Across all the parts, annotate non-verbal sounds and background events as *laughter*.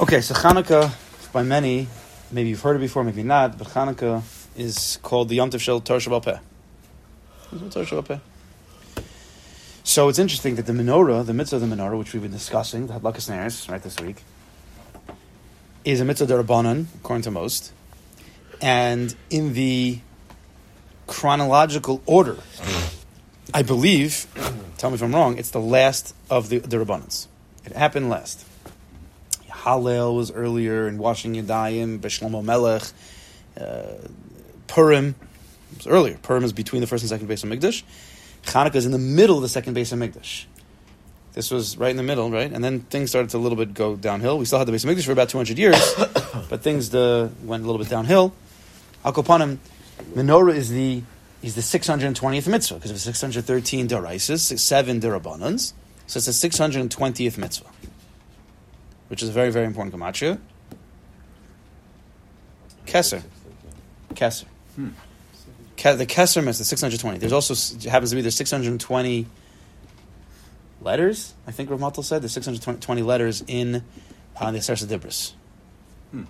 Okay, so Hanukkah, by many, maybe you've heard it before, maybe not, but Hanukkah is called the Yom Tov Shel Torah. So it's interesting that the menorah, the mitzvah of the menorah, which we've been discussing, the Hadlakas Neres, right this week, is a mitzvah derabanan, according to most, and in the chronological order, I believe, tell me if I'm wrong, it's the last of the derabbanans. It happened last. Hallel was earlier, and washing Yadayim, Beshlomo Melech, uh, Purim was earlier. Purim is between the first and second base of Mikdash. Hanukkah is in the middle of the second base of Mikdash. This was right in the middle, right? And then things started to a little bit go downhill. We still had the base of Mikdash for about 200 years, *coughs* but things uh, went a little bit downhill. Akopanim, menorah is the is the 620th mitzvah because of 613 deraises, seven derabbanans. So it's the 620th mitzvah, which is a very, very important gematria. Kesser. Kesser. Hmm. Ke- the Kesser mitzvah, 620. There's also, happens to be there's 620 letters, I think Rav Matal said. There's 620 letters in uh, the Aseret Dibris. Hmm.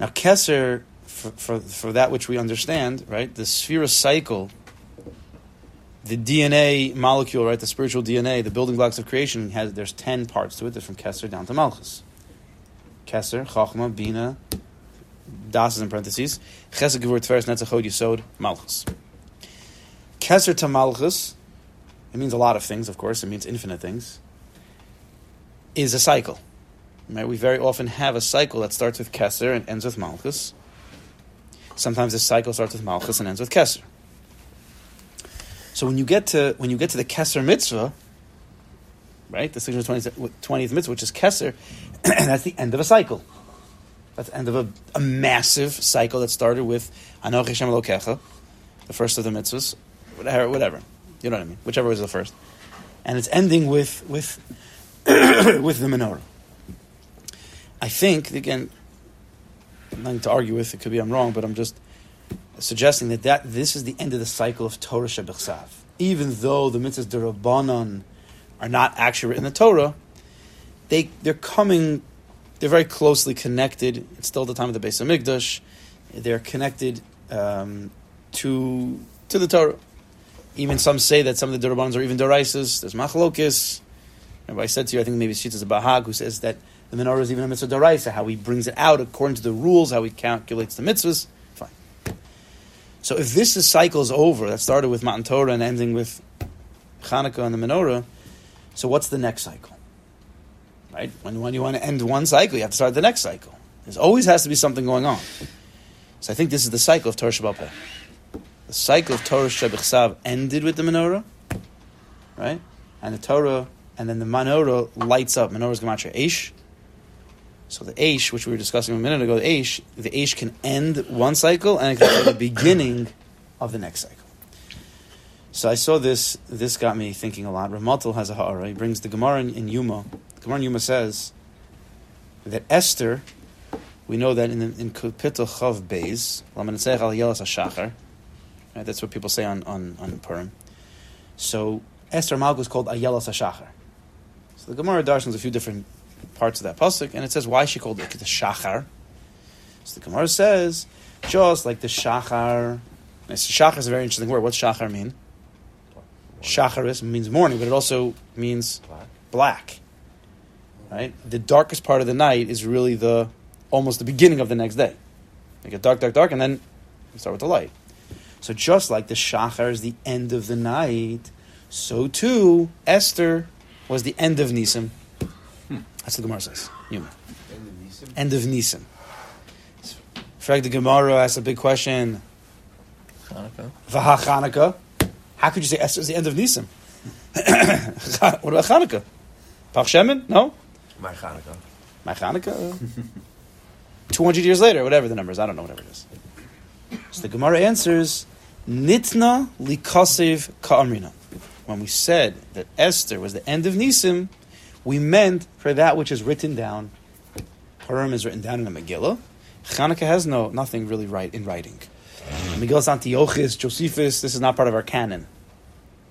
Now, Kesser for, for, for that which we understand, right? The Sphira cycle, the DNA molecule, right? The spiritual DNA, the building blocks of creation, has there's 10 parts to it. There's from Kesser down to Malchus. Kesser, Chachma, Bina, Das is in parentheses, Chesed, Gevur, Tveres, Netzachod, Yisod, Malchus. Kesser to Malchus, it means a lot of things, of course, it means infinite things, is a cycle. Right? We very often have a cycle that starts with Kesser and ends with Malchus. Sometimes the cycle starts with Malchus and ends with Kesser. So when you get to when you get to the Kesser mitzvah, right, the 620th mitzvah, which is Kesser, and *clears throat* that's the end of a cycle. That's the end of a, a massive cycle that started with Anoch Hashem Elokecha, the first of the mitzvahs, whatever, whatever. You know what I mean? Whichever was the first. And it's ending with with *coughs* with the menorah. I think, again, nothing to argue with. It could be I'm wrong, but I'm just suggesting that, that this is the end of the cycle of Torah Shebechsav. Even though the mitzvahs derabanan are not actually written in the Torah, they they're coming. They're very closely connected. It's still the time of the Beis Hamikdash. They're connected um, to to the Torah. Even some say that some of the derabanans are even deraises. There's machlokis. Remember, I said to you, I think maybe Shitas Bahag, who says that the menorah is even a mitzvah daraisa, how he brings it out according to the rules, how he calculates the mitzvahs. So if this is cycles over, that started with Matan Torah and ending with Hanukkah and the menorah, so what's the next cycle? Right? When, when you want to end one cycle, you have to start the next cycle. There always has to be something going on. So I think this is the cycle of Torah Shabbat. The cycle of Torah Shabbat ended with the menorah, right? And the Torah, and then the menorah lights up. Menorah is Gematria Eish, so the Aish, which we were discussing a minute ago, the Aish, the Aish can end one cycle and it can be the *coughs* beginning of the next cycle. So I saw this. This got me thinking a lot. Ramatul has a ha'ara. He brings the Gemara in, in Yuma. The Gemara in Yuma says that Esther, we know that in in Kapitel Chaf Beis, al Yelas Hashachar. Right, that's what people say on on on Purim. So Esther Malkus is called Ayelas Hashachar. So the Gemara darshans a few different parts of that pasuk, and it says why she called it the shachar. So the Gemara says just like the shachar. Shachar is a very interesting word. What's shachar mean? Shacharis means morning, but it also means black. Right? The darkest part of the night is really the almost the beginning of the next day. Like a dark, dark, dark, and then you start with the light. So just like the shachar is the end of the night, so too Esther was the end of Nisim. That's the Gemara says. Yuma. End of Nisim. Frag the Gemara asks a big question. Hanukkah. Vaha Hanukkah. How could you say Esther is the end of Nisim? *coughs* what about Hanukkah? Pach Shemin? No? My Hanukkah. My Hanukkah? *laughs* 200 years later, whatever the number is. I don't know, whatever it is. So the Gemara answers, Nitna likasev ka'amrina. When we said that Esther was the end of Nisim, we meant for that which is written down. Purim is written down in the Megillah. Chanukah has no nothing really right in writing. Megillah Antiochus, Josephus, this is not part of our canon.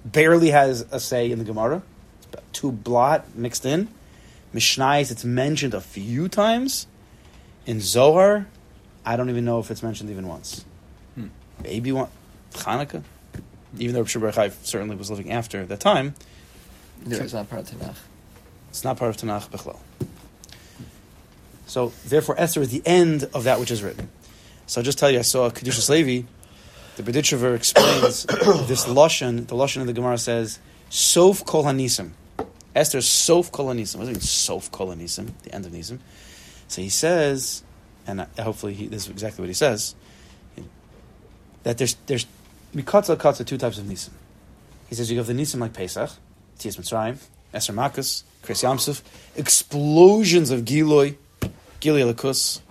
Barely has a say in the Gemara. It's about two blot mixed in. Mishnais, it's mentioned a few times. In Zohar, I don't even know if it's mentioned even once. Hmm. Maybe one Hanukkah, even though Rabbi Chai certainly was living after that time. No, it's not part of Tanakh. It's not part of Tanakh Bechlal. So therefore, Esther is the end of that which is written. So I'll just tell you, I saw Kedushas Levi. The Berditchever explains *coughs* this lashon. The lashon of the Gemara says, "Sof kol hanisim." Esther sof kol hanisim. What does it mean? Sof kol hanisim. The end of nisim. So he says, and hopefully he, this is exactly what he says, that there's there's mikatza katza two types of nisim. He says you have the nisim like Pesach, Yetzias Mitzrayim, Eser Makkos, Krias Yam Suf, explosions of Giloy, Gilead Lakus,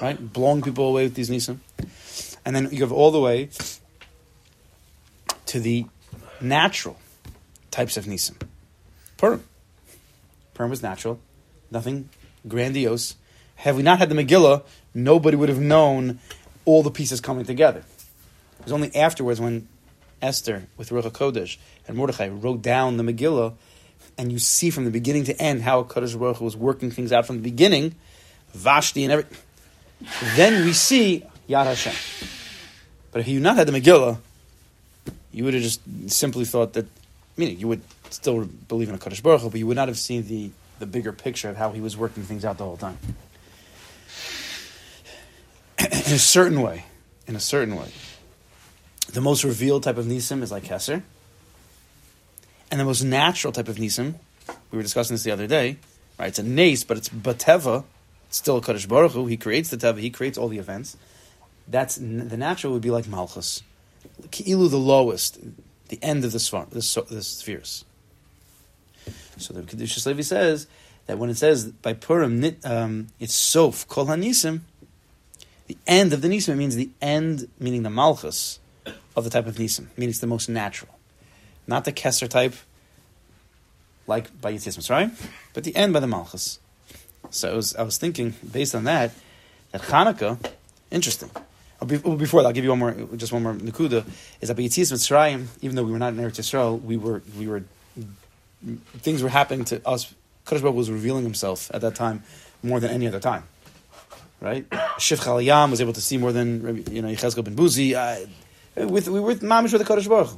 right? Blowing people away with these nisim. And then you go all the way to the natural types of nisim. Purim. Purim was natural, nothing grandiose. Had we not had the Megillah, nobody would have known all the pieces coming together. It was only afterwards when Esther, with Ruach HaKodesh, and Mordechai wrote down the Megillah, and you see from the beginning to end how Kodesh Baruch Hu was working things out from the beginning, Vashti and everything. Then we see Yad Hashem. But if you not had the Megillah, you would have just simply thought that, meaning you would still believe in a Kodesh Baruch Hu, but you would not have seen the, the bigger picture of how he was working things out the whole time. in a certain way, in a certain way, the most revealed type of nisim is like Kesser, and the most natural type of nisim, we were discussing this the other day, right? It's a nace, but it's bateva, it's still a Kodesh Baruch Hu. He creates the teva, he creates all the events. That's the natural would be like Malchus, Ki'ilu the lowest, the end of the sphere, the, the spheres. So the Kedushas Levi says that when it says by Purim, um, it's sof kol hanisim, the end of the nisim means the end, meaning the malchus of the type of nisim, meaning it's the most natural, not the kesser type, like by Yetzias Mitzrayim, but the end by the malchus. So I was, I was thinking based on that that Hanukkah, interesting. Uh, well, Before that, I'll give you one more, just one more nakuda. Is that by Yetzias Mitzrayim, even though we were not in Eretz Yisrael, we were we were things were happening to us. Kadosh Baruch was revealing himself at that time more than any other time. Right? Shif Chalayam was able to see more than you know Yechezkel ben Buzi. Uh, with we were with Mamish with the Kadosh Baruch.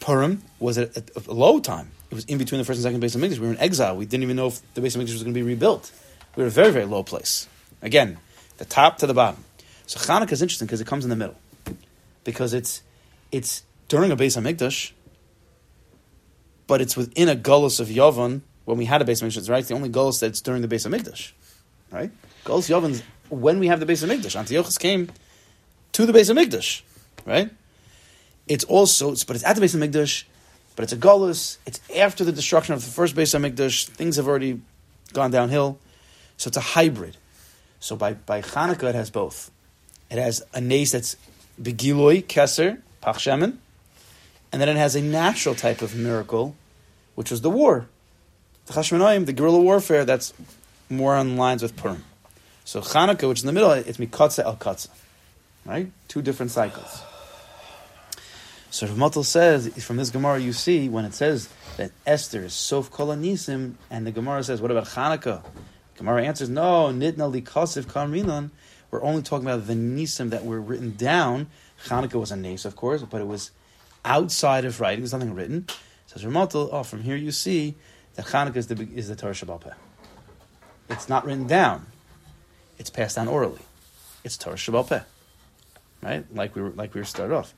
Purim was at a, a low time. It was in between the first and second base of Mikdash. We were in exile. We didn't even know if the base of Mikdash was going to be rebuilt. We were a very very low place. Again, the top to the bottom. So Hanukkah is interesting because it comes in the middle, because it's it's during a base of Mikdash, but it's within a gullus of Yavon when we had a base of Mikdash. Right, it's the only gullus that's during the base of Mikdash. Right, gullus Yavon's when we have the base of Mikdash. Antiochus came to the base of Mikdash. Right, it's also but it's at the base of Mikdash, but it's a gullus. It's after the destruction of the first base of Mikdash. Things have already gone downhill, so it's a hybrid. So by by Hanukkah it has both. It has a nace that's begiloi keser pachshemen, and then it has a natural type of miracle, which was the war, the Chashmonaim, the guerrilla warfare. That's more on lines with Purim. So Hanukkah, which is in the middle, it's mikatza el katza, right? Two different cycles. So Rav Motel says from this Gemara you see when it says that Esther is sof kol nisim, and the Gemara says, what about Hanukkah? Gemara answers, no, nitna li kasiv kamrinan. We're only talking about the nisim that were written down. Hanukkah was a nace, of course, but it was outside of writing. There's nothing written. Says Rav Motel, oh, from here you see that Hanukkah is the is the Torah Shabbat It's not written down. It's passed down orally. It's Torah Shabbat Right? Like we were like we were started off.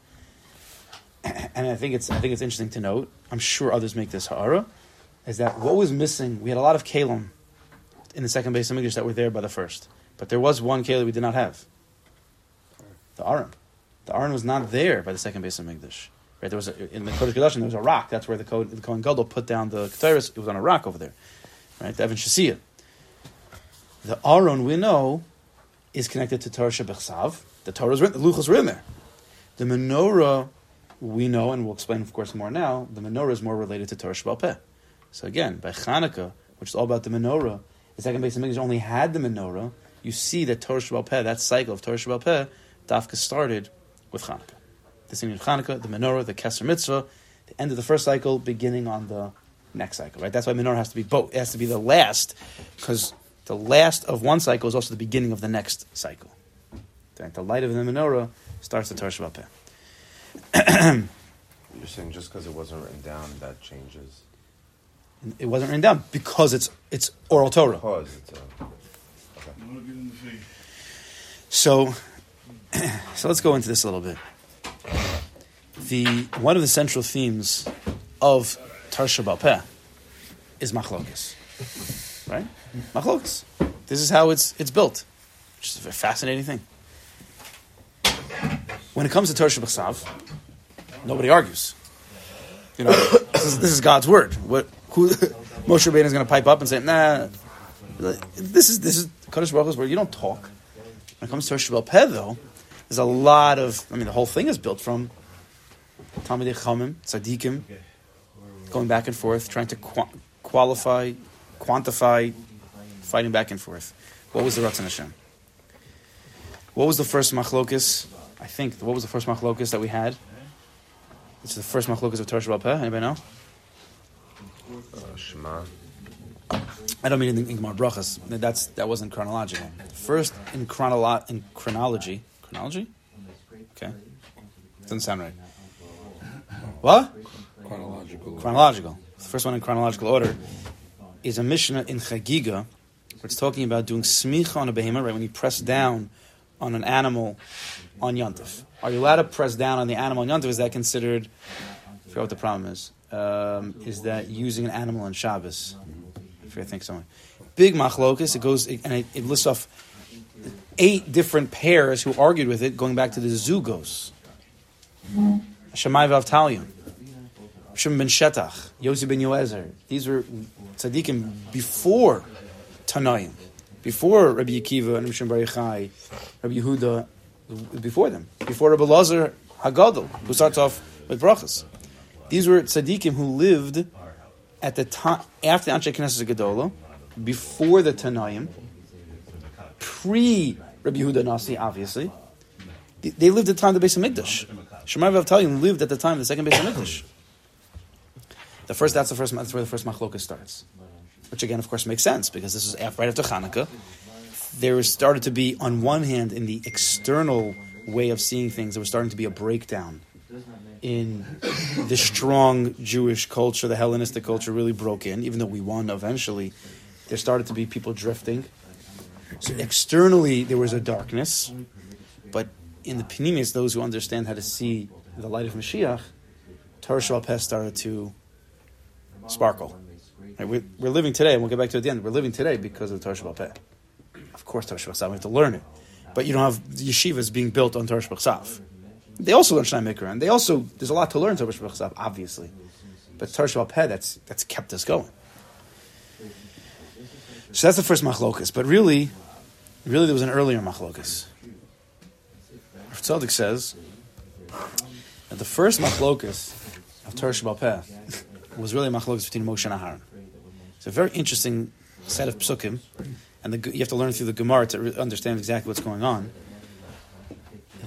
*clears throat* And I think it's I think it's interesting to note. I'm sure others make this ha'ara, is that what was missing? We had a lot of kalim in the second base of English that were there by the first, but there was one kalim we did not have. The Aron. The Aron was not there by the second base of English. Right? There was a, in the Kodesh Kodashim, there was a rock. That's where the Kohen, the Kohen Gadol put down the Ketairis. It was on a rock over there. Right? The Evan Shasiya. The Aron we know is connected to Torah Shebechsav. The Torah is written, the Luchos written there. The menorah we know, and we'll explain, of course, more now. The menorah is more related to Torah Shebaal Peh. So again, by Hanukkah, which is all about the menorah, the second base of English only had the menorah. You see that Torah Shebaal Peh, that cycle of Torah Shebaal Peh, Dafka started with Hanukkah. The singing of Hanukkah, the menorah, the Kesser Mitzvah, the end of the first cycle, beginning on the next cycle, right? That's why menorah has to be both. It has to be the last, because the last of one cycle is also the beginning of the next cycle. The light of the menorah starts the Torah Shebaal Peh. *clears throat* You're saying just because it wasn't written down, that changes. It wasn't written down because it's it's oral Torah. Because it's a. So, *clears throat* so let's go into this a little bit. The one of the central themes of Tarsha Peh is machlokes, right? Machlokes. This is how it's it's built, which is a fascinating thing. When it comes to Tarsha B'Chsav, nobody argues. You know, *coughs* this is, this is God's word. What who *laughs* Moshe Rabbeinu is going to pipe up and say, "Nah, this is this is Kadosh Baruch Hu's word. You don't talk." When it comes to Rosh Peh, though, there's a lot of. I mean, the whole thing is built from Talmidei Chachamim, Tzaddikim, going back and forth, trying to qua- qualify, quantify, fighting back and forth. What was the Ratzon Hashem? What was the first machlokus? I think what was the first machlokus that we had? It's the first machlokus of Torah Shabbat Anybody know? Uh, Shema. I don't mean in, in Gemara Brachas. That's that wasn't chronological. First in chronolo- in chronology, chronology. Okay, doesn't sound right. What? Chronological. Chronological. The first one in chronological order is a Mishnah in Chagiga, where it's talking about doing smicha on a behemoth, right? When you press down on an animal on Yontif. Are you allowed to press down on the animal on Yontif? Is that considered? I forgot what the problem is. Um, is that using an animal on Shabbos? I think so. Big machlokus. It goes and it, it lists off eight different pairs who argued with it, going back to the Zugos. Shammai Vavtalion. Shimon ben Shetach, Yosef ben Yoezer. These were tzaddikim before Tanaim, before Rabbi Akiva and Rishon Bar Rabbi Yehuda, before them, before Rabbi Lazar Hagadol, who starts off with brachas. These were tzaddikim who lived at the time after the Anshe Knesset Gedola, before the Tanaim, pre Rabbi Yehuda Nasi, obviously. They- lived at the time of the Beis Hamikdash. Shemai Vavtalion lived at the time of the second Beis Hamikdash. The first, that's the first, that's where the first machloka starts. Which again, of course, makes sense because this is right after Hanukkah. There started to be, on one hand, in the external way of seeing things, there was starting to be a breakdown in the strong Jewish culture, the Hellenistic culture really broke in, even though we won eventually. There started to be people drifting. So externally, there was a darkness, but in the Panimis, those who understand how to see the light of Mashiach, Torah Shabbat started to sparkle. Right, we're, we're living today, and we'll get back to it at the end. We're living today because of the Torah Shabbat. Of course, Torah Shabbat we have to learn it. But you don't have yeshivas being built on Torah Shabbat They also learn Shnai Mikra, and they also, there's a lot to learn Torah Shabbat obviously. But Torah Shabbat that's, that's kept us going. So that's the first machlokus. But really, really there was an earlier machlokus. Rav Tzadok says that the first machlokus of Torah Shabbat *laughs* was really a machlokus between Moshe and Aharon. It's a very interesting set of psukim, and the, you have to learn through the Gemara to understand exactly what's going on.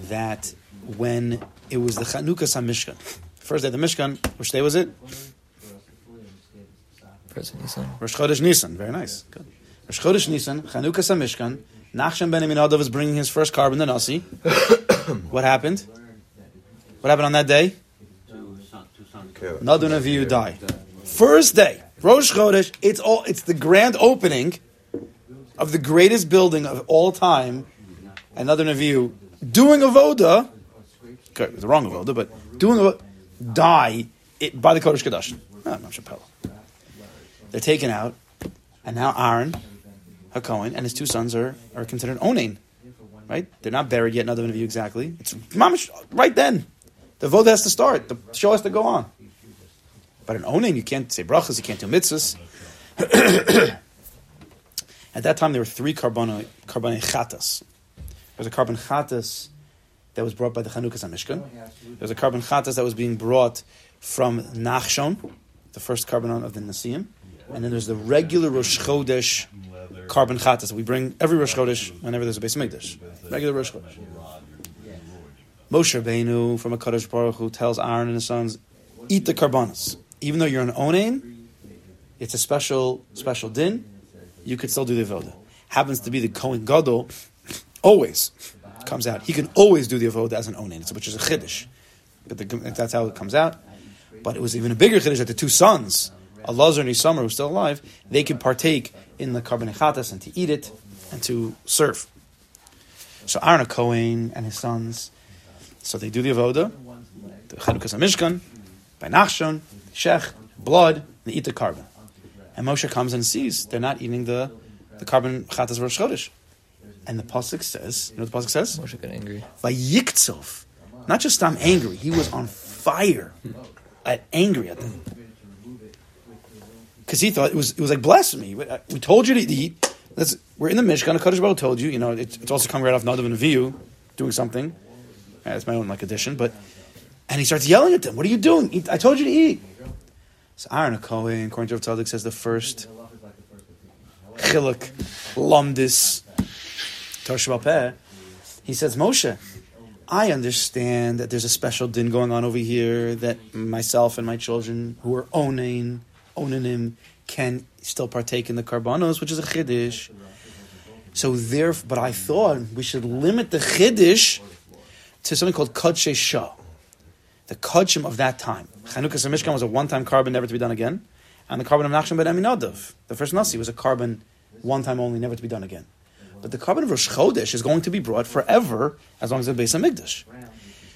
That when it was the Chanukas HaMishkan, first day of the Mishkan, which day was it? First Nisan. Rosh Chodesh Nisan. Very nice. Good. Rosh Chodesh Nisan, Chanukas HaMishkan, Nachshon ben Aminadav is bringing his first korban, the Nasi. *coughs* what happened? What happened on that day? Okay. Nadav Avihu die. First day, Rosh Chodesh. It's all. It's the grand opening of the greatest building of all time. Another Nadav doing a voda. Okay, the wrong voda, but doing a die it, by the Kodesh Kaddish. Ah, not. They're taken out, and now Aaron, Hakohen, and his two sons are, are considered onain. Right? They're not buried yet. another Avihu exactly. It's right then. The voda has to start. The show has to go on. But in owning, you can't say brachas, you can't do mitzvahs. At that time, there were three korban korban chatas. There was a korban chatas that was brought by the Chanukas HaMishkan. There was a korban chatas that was being brought from Nachshon, the first korban of the Nasiim. And then there's the regular Rosh Chodesh korban chatas we bring every Rosh Chodesh whenever there's a base Mikdash. Regular Rosh Chodesh. Moshe Rabbeinu from a Kadosh Baruch Hu tells Aaron and his sons, eat the korbanos. Even though you're an onain, it's a special special din. You could still do the avoda. Happens to be the Kohen Gadol always comes out. He can always do the avoda as an onin, which is a chiddush. But the, that's how it comes out. But it was even a bigger chiddush that the two sons, Elazar and Isamar, who's still alive, they could partake in the korban and to eat it and to serve. So Aaron Cohen and his sons, so they do the avoda, the Chanukas Mishkan, by Nachshon, Shech, blood, they eat the korban. And Moshe comes and sees they're not eating the, the korban chatas Rosh Chodesh. And the pasuk says, you know what the pasuk says? Moshe got angry. By Vayiktzof. Not just I'm angry, he was on fire, at, angry at them. Because he thought it was it was like blasphemy. We, uh, we told you to eat. We're in the Mishkan. Kaddish Baruch told you. You know, it, it's also coming right off Nadav and Avihu, doing something. That's my own like addition. But and he starts yelling at them. What are you doing? Eat- I told you to eat. So Aaron Cohen, according to Tzadok, says the first chiluk lumdis Tosh Peh. He says, Moshe, I understand that there's a special din going on over here that myself and my children who are onain, onanim, can still partake in the karbanos, which is a chiddush. So there, but I thought we should limit the chiddush to something called kadshe shah, the kudshim of that time. Chanukas Mishkan was a one-time korban, never to be done again, and the korban of Nachshon ben Aminadav, the first nasi, was a korban one time only, never to be done again. But the korban of Rosh Chodesh is going to be brought forever as long as it's based on Mikdash.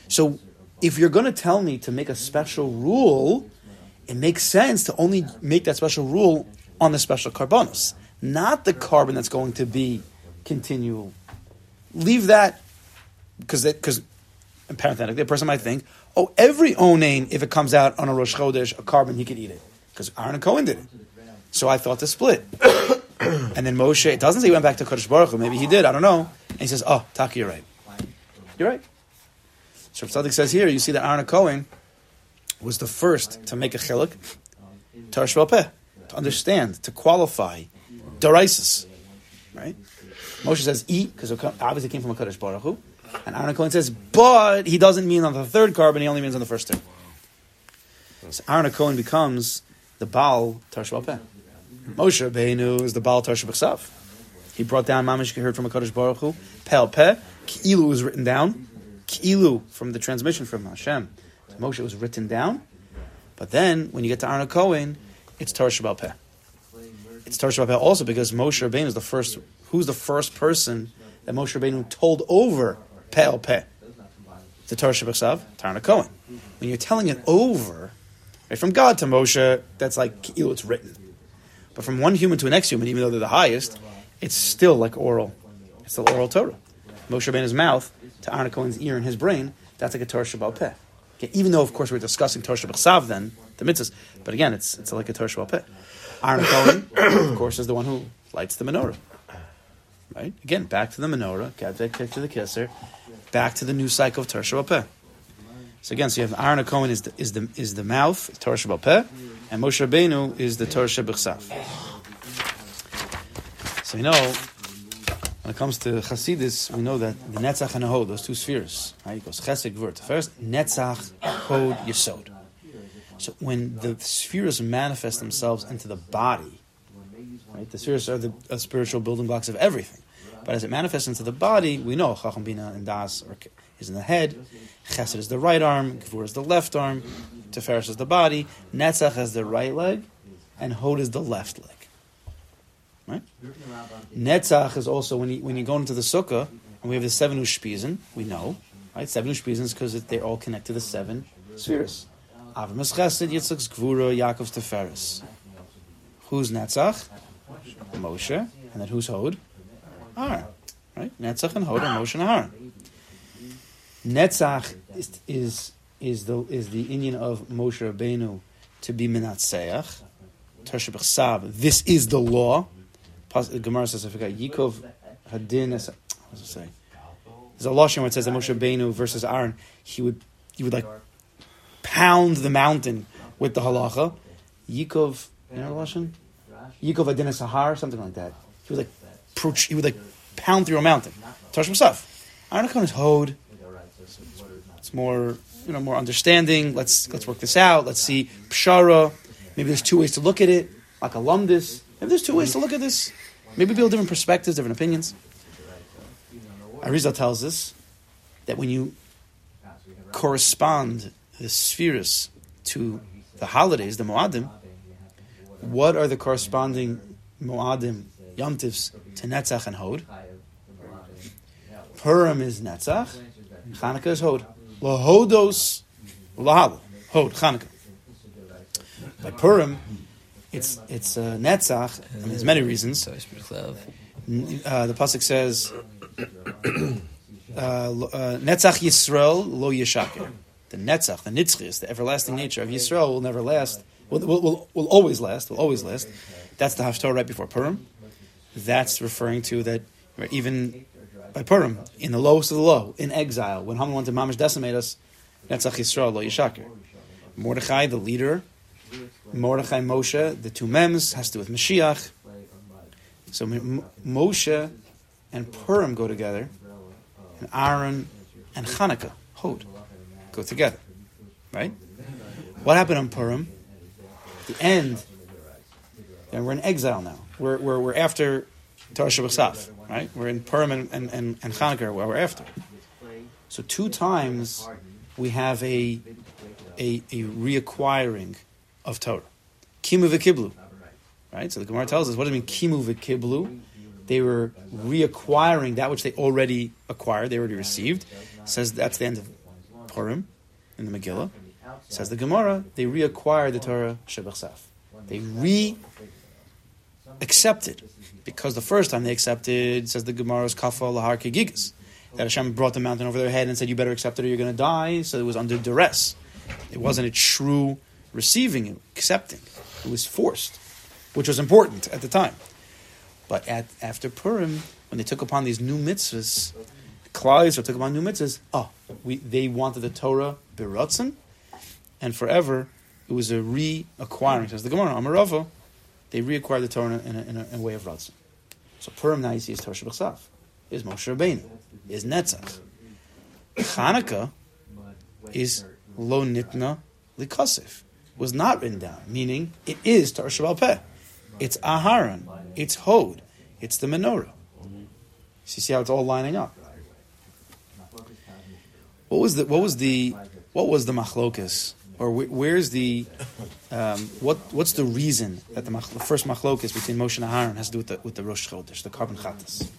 So if you're going to tell me to make a special rule, it makes sense to only make that special rule on the special korbanos, not the korban that's going to be continual. Leave that because because parenthetically, a person might think, oh, every onain, if it comes out on a Rosh Chodesh, a korban, he could eat it because Aaron and Cohen did it. So I thought to split. *coughs* and then Moshe, it doesn't say he went back to Kodesh Baruch Hu, maybe he did, I don't know. And he says, oh, Taki, you're right. You're right. So Tzadok says here, you see that Aaron Cohen was the first to make a Peh, to understand, to qualify Daraisis. Right? Moshe says eat, because obviously it came from a Kodesh Baruch Hu. And Aaron Cohen says, but he doesn't mean on the third korban, he only means on the first two. So Aaron Cohen becomes the Baal Tarsh Peh. Moshe Rabbeinu is the Baal Tarsh B'Chsav. He brought down Mamish heard from a Kodesh Baruch Hu. Pel Peh. Ki'ilu was written down. Ki'ilu from the transmission from Hashem. So Moshe was written down. But then, when you get to Aaron Cohen, it's Shabbat Peh. It's Shabbat Peh also because Moshe Rabbeinu is the first, who's the first person that Moshe Rabbeinu told over Peh oh, Peh? The Torah Shabbat Tarna Cohen. When you're telling it over, right, from God to Moshe, that's like, Ki'ilu, it's written. But from one human to the next human, even though they're the highest, it's still like oral. It's still oral Torah. Moshe Rabbeinu's mouth to Aaron Cohen's ear and his brain, that's like a Torah Shebaal Peh. Okay, even though, of course, we're discussing Torah Shabbat then, the mitzvahs, but again, it's, it's like a Torah Shebaal Peh. Aaron Cohen, of course, is the one who lights the menorah. Right? Again, back to the menorah, Gadvek, kick to the kisser, back to the new cycle of Torah Peh. So again, so you have Aaron Cohen is the, is the, is the mouth, Torah Shabbat and Moshe Rabbeinu is the Torah Shabbat. So you know, when it comes to Chasidis, we know that the Netzach and the Hod, those two spheres, right? It goes Chesed, Gvur. First, Netzach, Hod, Yesod. So when the spheres manifest themselves into the body, right? The spheres are the uh, spiritual building blocks of everything. But as it manifests into the body, we know Chacham Bina and Das are, is in the head, Chesed is the right arm, Gvur is the left arm, Tiferes is the body, Netzach is the right leg, and Hod is the left leg. Right? Netzach is also when you when you go into the sukkah and we have the seven ushpizin, we know, right? Seven ushpizin is because they all connect to the seven spheres. Avram is Chesed, Yitzchak's Gvura, Yaakov's Teferis. Who's Netzach? Moshe, and then who's Hod? Aaron, right? Netzach and Hod are Moshe and Aaron. Netzach is is is the is the Indian of Moshe Rabbeinu to be Menatseach. Tershah B'Chsav, This is the law. Gemara says, I forgot, Yikov Hadin, what does it say? There's a Lashon where it says that Moshe Rabbeinu versus Aaron, he would, he would like pound the mountain with the halacha. Yikov, you know the Lashon? Yikov Hadin Sahar, something like that. He would like, he would like pound through a mountain. Tosh himself. Aaron Hakon is Hod. It's more, you know, more understanding. Let's let's work this out. Let's see pshara. Maybe there's two ways to look at it. like a lumdis. Maybe there's two ways to look at this. Maybe people have different perspectives, different opinions. Arizal tells us that when you correspond the spheres to the holidays, the Moadim, what are the corresponding Moadim, Yomtivs, to Netzach and Hod? Purim is Netzach, Chanukah is Hod. Lahodos, Lahal, Hod, Chanukah. By Purim, it's it's uh, Netzach. Mean, there's many reasons. So it's B'Chlev. Uh, the pasuk says, uh, uh, "Netzach Yisrael lo yishaker." The Netzach, the Nitzchis, the everlasting nature of Yisrael will never last. Will, will, will, always last. Will always last. That's the Haftorah right before Purim. That's referring to that right, even by Purim, in the lowest of the low, in exile, when Haman wanted to mamish decimate us, Netzach Yisrael lo yishaker. Mordechai, the leader, Mordechai, Moshe, the two mems has to do with Mashiach. So M- Moshe and Purim go together, and Aaron and Hanukkah, Hod, go together. Right? What happened on Purim? The end, and we're in exile now. We're, we're, we're after Torah Shabbat right? We're in Purim and, and, and, and where we're after. So two times we have a, a, a reacquiring of Torah. Kimu v'kiblu. Right? So the Gemara tells us, what does it mean, kimu v'kiblu? They were reacquiring that which they already acquired, they already received. says that's the end of Purim in the Megillah. Says the Gemara, they reacquired the Torah Shebachsaf. They re accepted. Because the first time they accepted, says the Gemara's Kafa Lahar Kegigas, that Hashem brought the mountain over their head and said, You better accept it or you're going to die. So it was under duress. It wasn't a true receiving, it, accepting. It was forced, which was important at the time. But at, after Purim, when they took upon these new mitzvahs, Klal Yisrael took upon new mitzvahs, oh, we, they wanted the Torah beratzen, and forever it was a reacquiring. Says the Gemara, Amarava, they reacquired the Torah in a, in a, in a way of ratzon. So Purim now is Torah Shabbat is Moshe Rabbeinu, is Netzach. Chanukah is Lo Nitna Likasif, was not written down, meaning it is Torah Shebaal Peh. It's Aharon, it's Hod, it's the menorah. So you see how it's all lining up. What was the what was the what was the machlokas, or wh- where's the um, what what's the reason that the, the first machlokas between Moshe and Aharon has to do with the with the Rosh Chodesh, the korban chatas?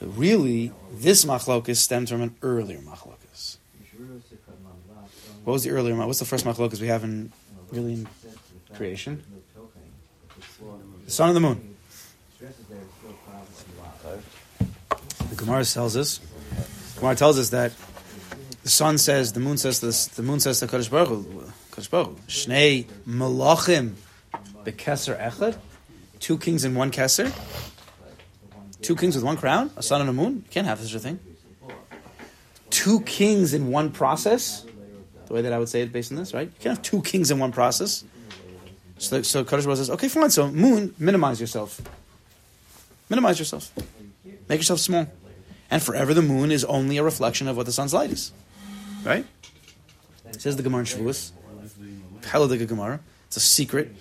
So really, this machlokas stems from an earlier machlokas. What was the earlier? What's the first machlokas we have in really in creation? The sun and the moon. The Gemara tells us. Gemara tells us that the sun says, the moon says the moon says to Kadosh Baruch Hu, Kadosh Baruch Hu, Shnei Malachim bekeser echad, two kings in one keser, two kings with one crown, a sun and a moon. You can't have such a thing. Two kings in one process. The way that I would say it based on this, right? You can't have two kings in one process. So, so Kadosh Baruch says, okay, fine. So moon, minimize yourself. Minimize yourself. Make yourself small. And forever the moon is only a reflection of what the sun's light is. Right? Says the Gemara in Shavuos. Haladik Gemara. It's a secret.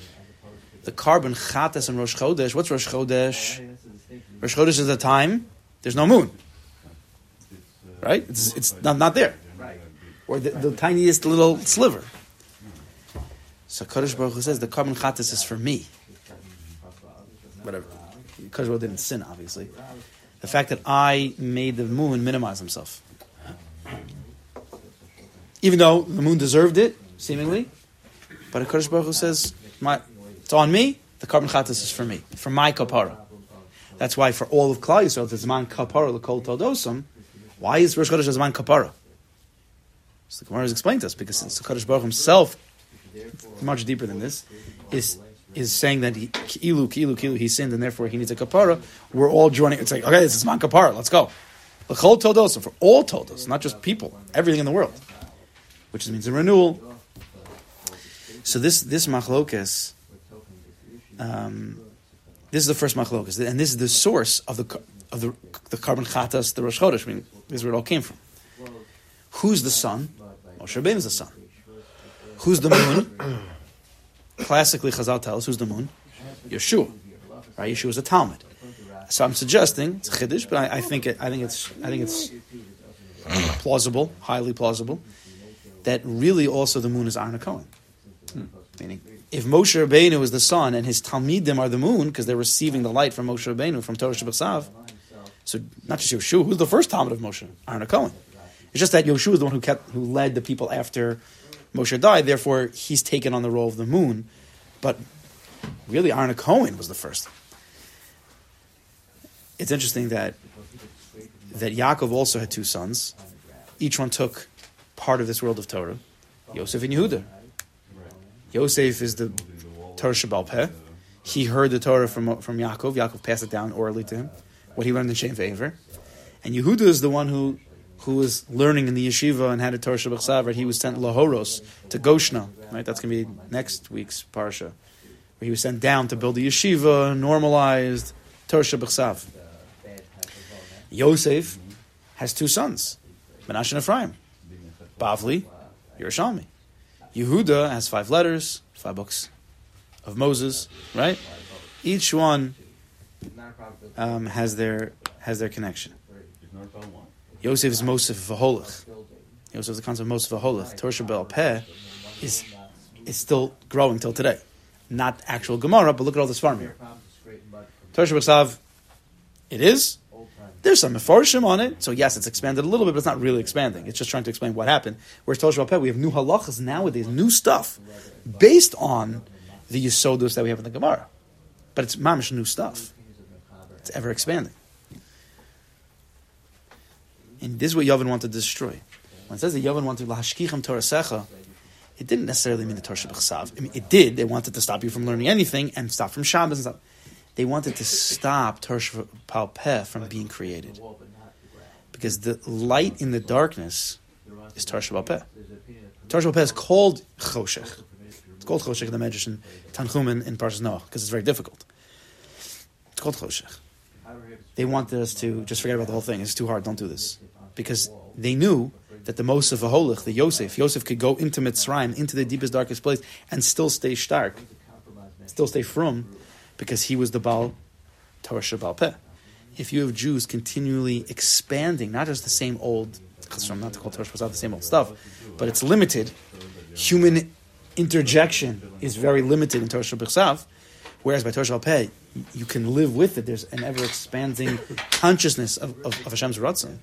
The korban chatas and Rosh Chodesh. What's Rosh Chodesh? Rosh Chodesh is the time there's no moon. Right? It's, it's not, not there. Or the, the tiniest little sliver. So Kadosh Baruch Hu says the korban chatas is for me. Whatever. Kadosh Baruch didn't sin, obviously. The fact that I made the moon minimize himself. Even though the moon deserved it, seemingly, but Kadosh Baruch Hu says, it's on me, the korban chatas is for me, for my kapara. That's why for all of Klal Yisrael, it's man kapara l'kol todosam. Why is Rosh Chodesh man kapara? So the Gemara has explained to us because since the Kadosh Baruch himself, much deeper than this, is is saying that he kilu kilu kilu he sinned and therefore he needs a kapara. We're all joining. It's like okay, this is man kapara. Let's go. L'chol todosam for all todos, not just people, everything in the world, which means a renewal. So this this machlokes, um, this is the first machlokes, and this is the source of the of the the korban chatas, the Rosh Chodesh. I mean, this is where it all came from. Who's the sun? Moshe Rabbeinu is the sun. Who's the moon? *coughs* classically Chazal tells who's the moon? Yeshua, right? Yeshua is a Talmud. So I'm suggesting it's chiddush, but I, I think it, I think it's I think it's *coughs* plausible, highly plausible, that really also the moon is Arna Cohen. Meaning, if Moshe Rabbeinu is the sun and his Talmidim are the moon because they're receiving the light from Moshe Rabbeinu from Torah Shabbat so not just Yeshua, who's the first Talmud of Moshe? Arna Cohen. It's just that Yeshua is the one who kept who led the people after Moshe died. Therefore, he's taken on the role of the moon. But really, Arna Cohen was the first. It's interesting that that Yaakov also had two sons. Each one took part of this world of Torah. Yosef and Yehuda. Yosef is the Torah Shebaal Peh. He heard the Torah from, from Yaakov. Yaakov passed it down orally to him, what he learned in Shem. And Yehuda is the one who who was learning in the yeshiva and had a Torah Shabbat right? He was sent Lahoros to Goshna, right? That's going to be next week's parsha, where he was sent down to build the yeshiva, normalized Torah Shabbat Yosef has two sons, Menashe and Ephraim, Bavli, Yerushalmi. Yehuda has five letters, five books of Moses, right? Each one um, has their has their connection. Yosef is Mosef Vaholach. Yosef is the concept of Mosef Vaholach. Torah Shebaal Peh is is still growing till today. Not actual Gemara, but look at all this farm here. Torah Shabbat it is. There's some Mefarshim on it, so yes, it's expanded a little bit, but it's not really expanding. It's just trying to explain what happened. Whereas Shabbat Peh, we have new halachas nowadays, new stuff, based on the Yisodus that we have in the Gemara. But it's mamish new stuff. It's ever expanding. And this is what Yavin wanted to destroy. When it says that Yavin wanted lahashkicham Torah secha, it didn't necessarily mean the Torah Shabbat I mean, it did. They wanted to stop you from learning anything and stop from Shabbos and stuff. They wanted to stop Torah Shebaal Peh from being created. Because the light in the darkness is Torah Shebaal Peh. Torah Shebaal Peh is called Choshech. It's called Choshech in the Medrash in Tanchum in Parshas Noach because it's very difficult. It's called Choshech. They wanted us to just forget about the whole thing. It's too hard. Don't do this because they knew that the Moshe Vaholich, the Yosef, Yosef could go into Mitzrayim, into the deepest, darkest place, and still stay stark, still stay from, because he was the Baal Torah Shebaal Peh. If you have Jews continually expanding, not just the same old, I'm not to call Torah Shabbat the same old stuff, but it's limited. Human interjection is very limited in Torah Shabbat whereas by Torah Shebaal Peh, you can live with it. There's an ever expanding consciousness of, of, of Hashem's Ratzon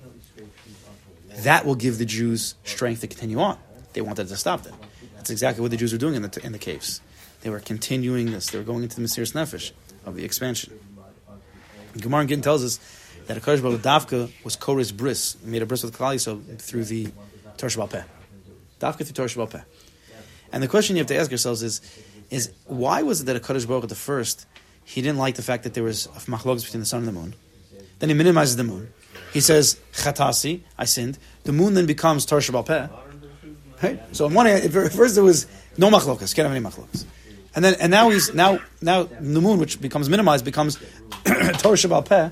that will give the Jews strength to continue on. They wanted to stop them. That's exactly what the Jews were doing in the, in the caves. They were continuing this. They were going into the Mesiris Nefesh of the expansion. Gemara Gittin tells us that a Kodesh Davka was Kores Bris, made a bris with Kalali, so through the Torah Shebaal Peh. Davka through Torah Shebaal Peh. And the question you have to ask yourselves is, is why was it that a Kodesh Baruch the first, he didn't like the fact that there was a machlokes between the sun and the moon? Then he minimizes the moon. He says, Chatasi, I sinned. The moon then becomes Tar Shabal Peh. Right? So on one hand, first there was no machlokas, can't have any machlokas. And then and now he's now now the moon, which becomes minimized, becomes *clears throat* Torah Shebaal Peh.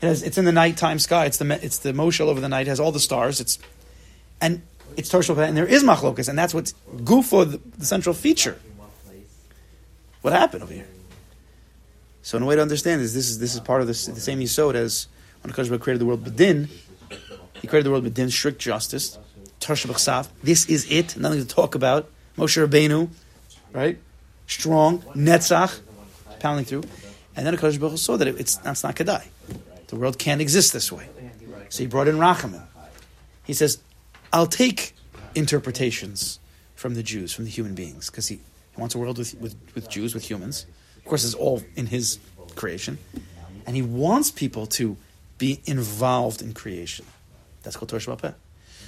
It has, it's in the nighttime sky. It's the it's the moshel over the night. It has all the stars. It's and it's Torah Peh, and there is machlokas, and that's what's gufo the, the central feature. What happened over here? So, in a way to understand is this is this is part of this, the same yisod as when Hakadosh created the world bedin, he created the world bedin, strict justice. Tarshabachsav. This is it. Nothing to talk about. Moshe Rabbeinu, right? Strong, netzach, pounding through. And then Hakadosh Baruch saw that it, it's that's not kedai. The world can't exist this way. So he brought in Rachamim. He says, "I'll take interpretations from the Jews, from the human beings, because he, he wants a world with, with, with Jews, with humans. Of course, it's all in his creation, and he wants people to be involved in creation. That's called Torah Shabbat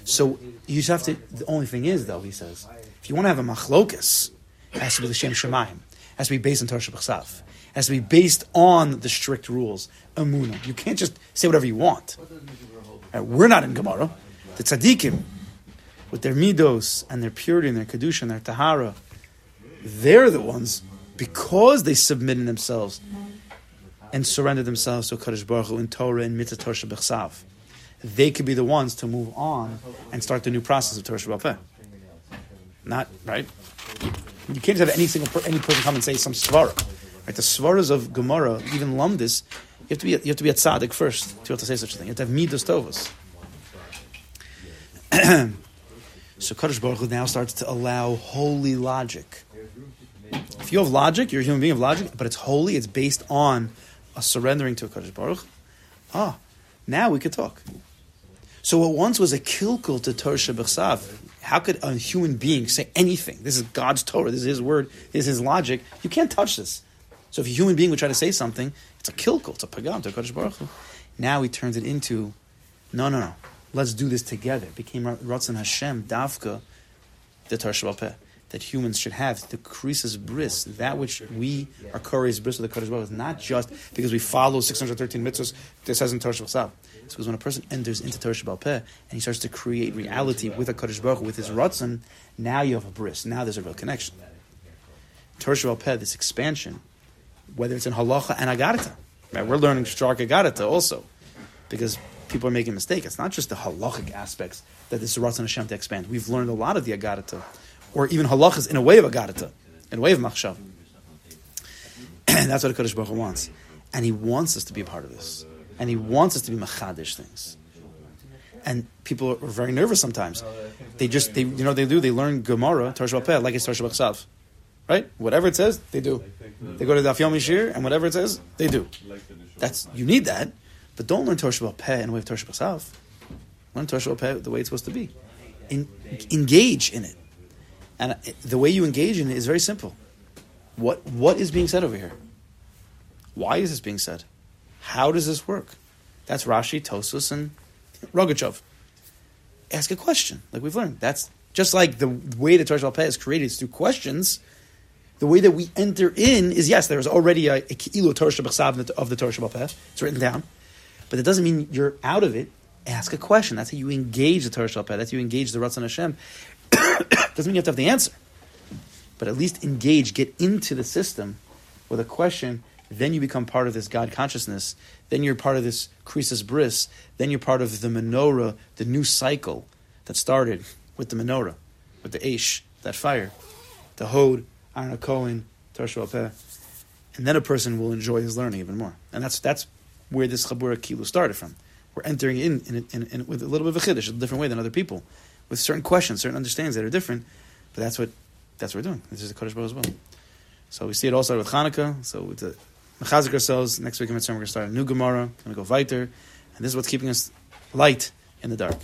So you have to. The only thing is, though, he says, if you want to have a machlokus, it has to be the Shem Shemaim. Has to be based on Torah Shabbat has to be based on the strict rules. Amuna. You can't just say whatever you want. Right, uh, we're not in Gemara. The tzaddikim, with their midos and their purity and their kedusha and their tahara, they're the ones because they submitted themselves and surrendered themselves to Kadosh Baruch Hu in Torah and Mitzvah Torah Bechsav, they could be the ones to move on and start the new process of Torah Shabbat Not right. You can't just have any single per, any person come and say some svara. Right, the svaras of Gemara, even lumdis, you have to be you have to be a tzaddik first to be able to say such a thing. You have to have midas tovas. *clears throat* so Kaddish Baruch Hu now starts to allow holy logic. If you have logic, you're a human being of logic, but it's holy. It's based on a surrendering to a Kaddish Baruch. Ah, now we could talk. So what once was a kilkul to Torah Shabbat how could a human being say anything? This is God's Torah. This is His word. This is His logic. You can't touch this. So if a human being would try to say something, it's a kilkul, it's a pagam to Kadosh Baruch Hu. Now he turns it into, no, no, no. Let's do this together. It became Ratzon Hashem, Davka, the Torah that humans should have, the krisis bris, that which we are kore's bris of the Kodesh Baruch is not just because we follow 613 mitzvahs, this says in Torah. Because when a person enters into Torah Shabbat and he starts to create reality with a Kadosh Baruch with his Ratzon, now you have a bris, now there's a real connection. Torah Shabbat this expansion, whether it's in halacha and aggadeta, right? We're learning stark aggadeta also, because people are making mistakes. It's not just the halachic aspects that this is Ratzon Hashem to expand. We've learned a lot of the aggadeta or even halachas in a way of aggadeta, in a way of machshav. And *clears throat* that's what Hakadosh Baruch Hu wants, and He wants us to be a part of this, and He wants us to be machadish things. And people are very nervous sometimes. They just, they, you know, they do. They learn Gemara, Torah Shabbat like it's Torah Shabbat right? Whatever it says, they do. They go to Daf Yomi shiur, and whatever it says, they do. That's you need that, but don't learn Torah Shebaal Peh in a way of Torah Shabbat Learn Torah Peh the way it's supposed to be. In, engage in it. And uh, the way you engage in it is very simple. What, what is being said over here? Why is this being said? How does this work? That's Rashi, Tosfos, and Rogachev. Ask a question, like we've learned. That's just like the way the Torah Peh is created is through questions. The way that we enter in is yes, there is already a, a Ki'ilu Torah Shabbat of the Torah Peh. It's written down. But it doesn't mean you're out of it. Ask a question. That's how you engage the Torah Peh. That's how you engage the Ratzon Hashem. *coughs* Doesn't mean you have to have the answer, but at least engage, get into the system with a question. Then you become part of this God consciousness. Then you're part of this krisis bris. Then you're part of the menorah, the new cycle that started with the menorah, with the Aish, that fire, the Hod, Aaron Cohen, Torah and then a person will enjoy his learning even more. And that's that's where this Chabura Kilu started from. We're entering in, in, in, in, with a little bit of a chiddush, a different way than other people with certain questions, certain understandings that are different. But that's what that's what we're doing. This is the Kadosh Baruch as well. So we see it started with Hanukkah. So with the Mechazik ourselves. Next week in Mitzvah, we're going to start a new Gemara. Going to go weiter, and this is what's keeping us light in the dark.